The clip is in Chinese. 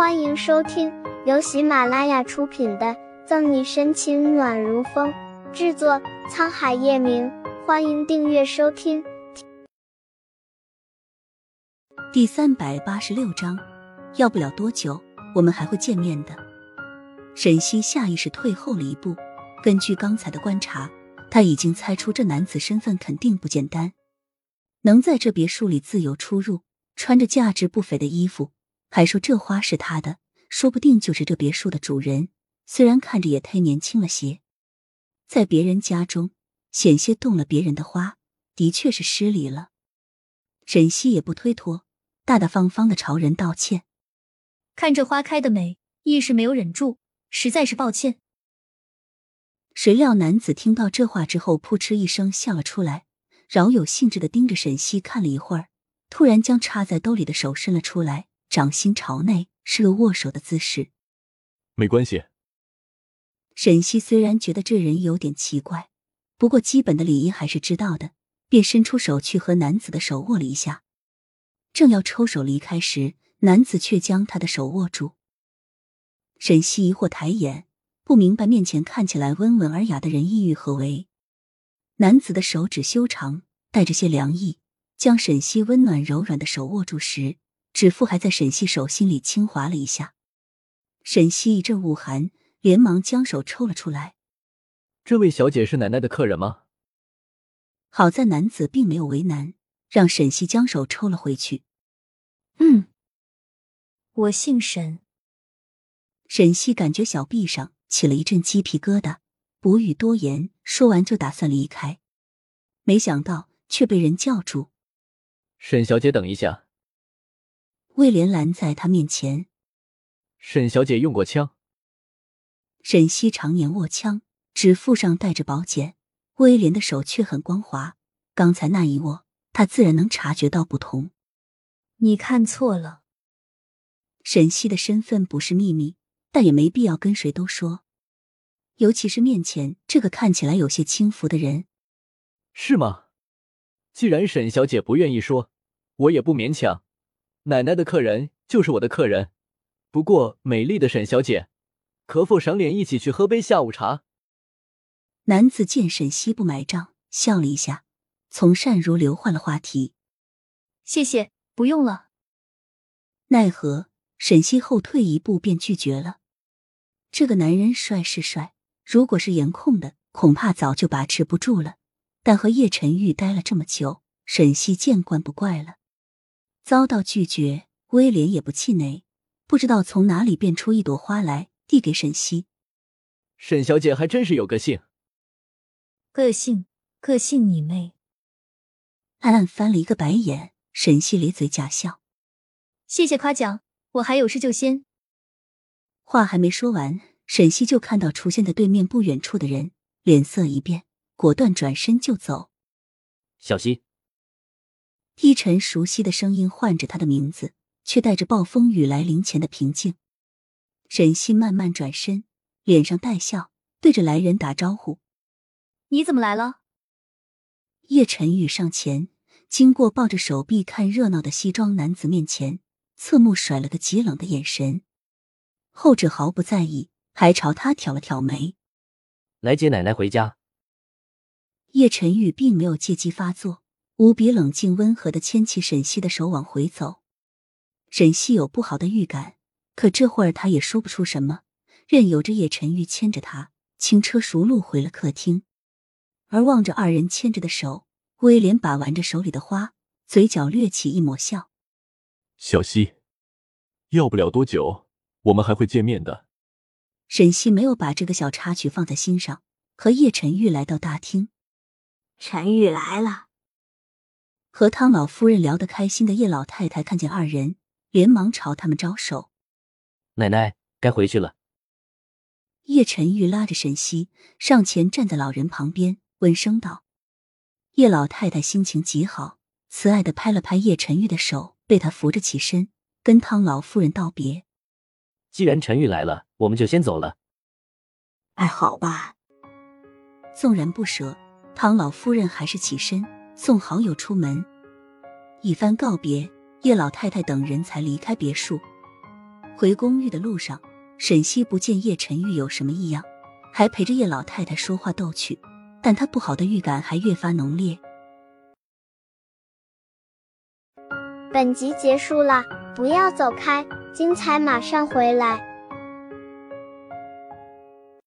欢迎收听由喜马拉雅出品的《赠你深情暖如风》，制作沧海夜明。欢迎订阅收听。第三百八十六章，要不了多久，我们还会见面的。沈西下意识退后了一步。根据刚才的观察，他已经猜出这男子身份肯定不简单，能在这别墅里自由出入，穿着价值不菲的衣服。还说这花是他的，说不定就是这别墅的主人。虽然看着也忒年轻了些，在别人家中险些动了别人的花，的确是失礼了。沈西也不推脱，大大方方的朝人道歉。看这花开的美，一时没有忍住，实在是抱歉。谁料男子听到这话之后，扑哧一声笑了出来，饶有兴致的盯着沈西看了一会儿，突然将插在兜里的手伸了出来。掌心朝内，是个握手的姿势。没关系。沈西虽然觉得这人有点奇怪，不过基本的礼仪还是知道的，便伸出手去和男子的手握了一下。正要抽手离开时，男子却将他的手握住。沈西疑惑抬眼，不明白面前看起来温文尔雅的人意欲何为。男子的手指修长，带着些凉意，将沈西温暖柔软的手握住时。指腹还在沈西手心里轻划了一下，沈西一阵恶寒，连忙将手抽了出来。这位小姐是奶奶的客人吗？好在男子并没有为难，让沈西将手抽了回去。嗯，我姓沈。沈西感觉小臂上起了一阵鸡皮疙瘩，不予多言，说完就打算离开，没想到却被人叫住：“沈小姐，等一下。”威廉拦在他面前。沈小姐用过枪。沈西常年握枪，指腹上带着宝茧。威廉的手却很光滑，刚才那一握，他自然能察觉到不同。你看错了。沈西的身份不是秘密，但也没必要跟谁都说，尤其是面前这个看起来有些轻浮的人。是吗？既然沈小姐不愿意说，我也不勉强。奶奶的客人就是我的客人，不过美丽的沈小姐，可否赏脸一起去喝杯下午茶？男子见沈西不买账，笑了一下，从善如流换了话题。谢谢，不用了。奈何沈西后退一步便拒绝了。这个男人帅是帅，如果是颜控的，恐怕早就把持不住了。但和叶晨玉待了这么久，沈西见惯不怪了。遭到拒绝，威廉也不气馁，不知道从哪里变出一朵花来，递给沈西。沈小姐还真是有个性。个性？个性你妹！暗暗翻了一个白眼，沈西咧嘴假笑。谢谢夸奖，我还有事就先。话还没说完，沈西就看到出现在对面不远处的人，脸色一变，果断转身就走。小西。低沉熟悉的声音唤着他的名字，却带着暴风雨来临前的平静。沈西慢慢转身，脸上带笑，对着来人打招呼：“你怎么来了？”叶晨宇上前，经过抱着手臂看热闹的西装男子面前，侧目甩了个极冷的眼神。后者毫不在意，还朝他挑了挑眉：“来接奶奶回家。”叶晨宇并没有借机发作。无比冷静温和的牵起沈西的手往回走，沈西有不好的预感，可这会儿他也说不出什么，任由着叶晨玉牵着他轻车熟路回了客厅。而望着二人牵着的手，威廉把玩着手里的花，嘴角掠起一抹笑。小西，要不了多久，我们还会见面的。沈西没有把这个小插曲放在心上，和叶晨玉来到大厅。陈玉来了。和汤老夫人聊得开心的叶老太太看见二人，连忙朝他们招手：“奶奶，该回去了。”叶晨玉拉着沈西上前站在老人旁边，温声道：“叶老太太心情极好，慈爱的拍了拍叶晨玉的手，被他扶着起身，跟汤老夫人道别。既然陈玉来了，我们就先走了。哎，好吧。”纵然不舍，汤老夫人还是起身。送好友出门，一番告别，叶老太太等人才离开别墅。回公寓的路上，沈西不见叶晨玉有什么异样，还陪着叶老太太说话逗趣，但她不好的预感还越发浓烈。本集结束了，不要走开，精彩马上回来。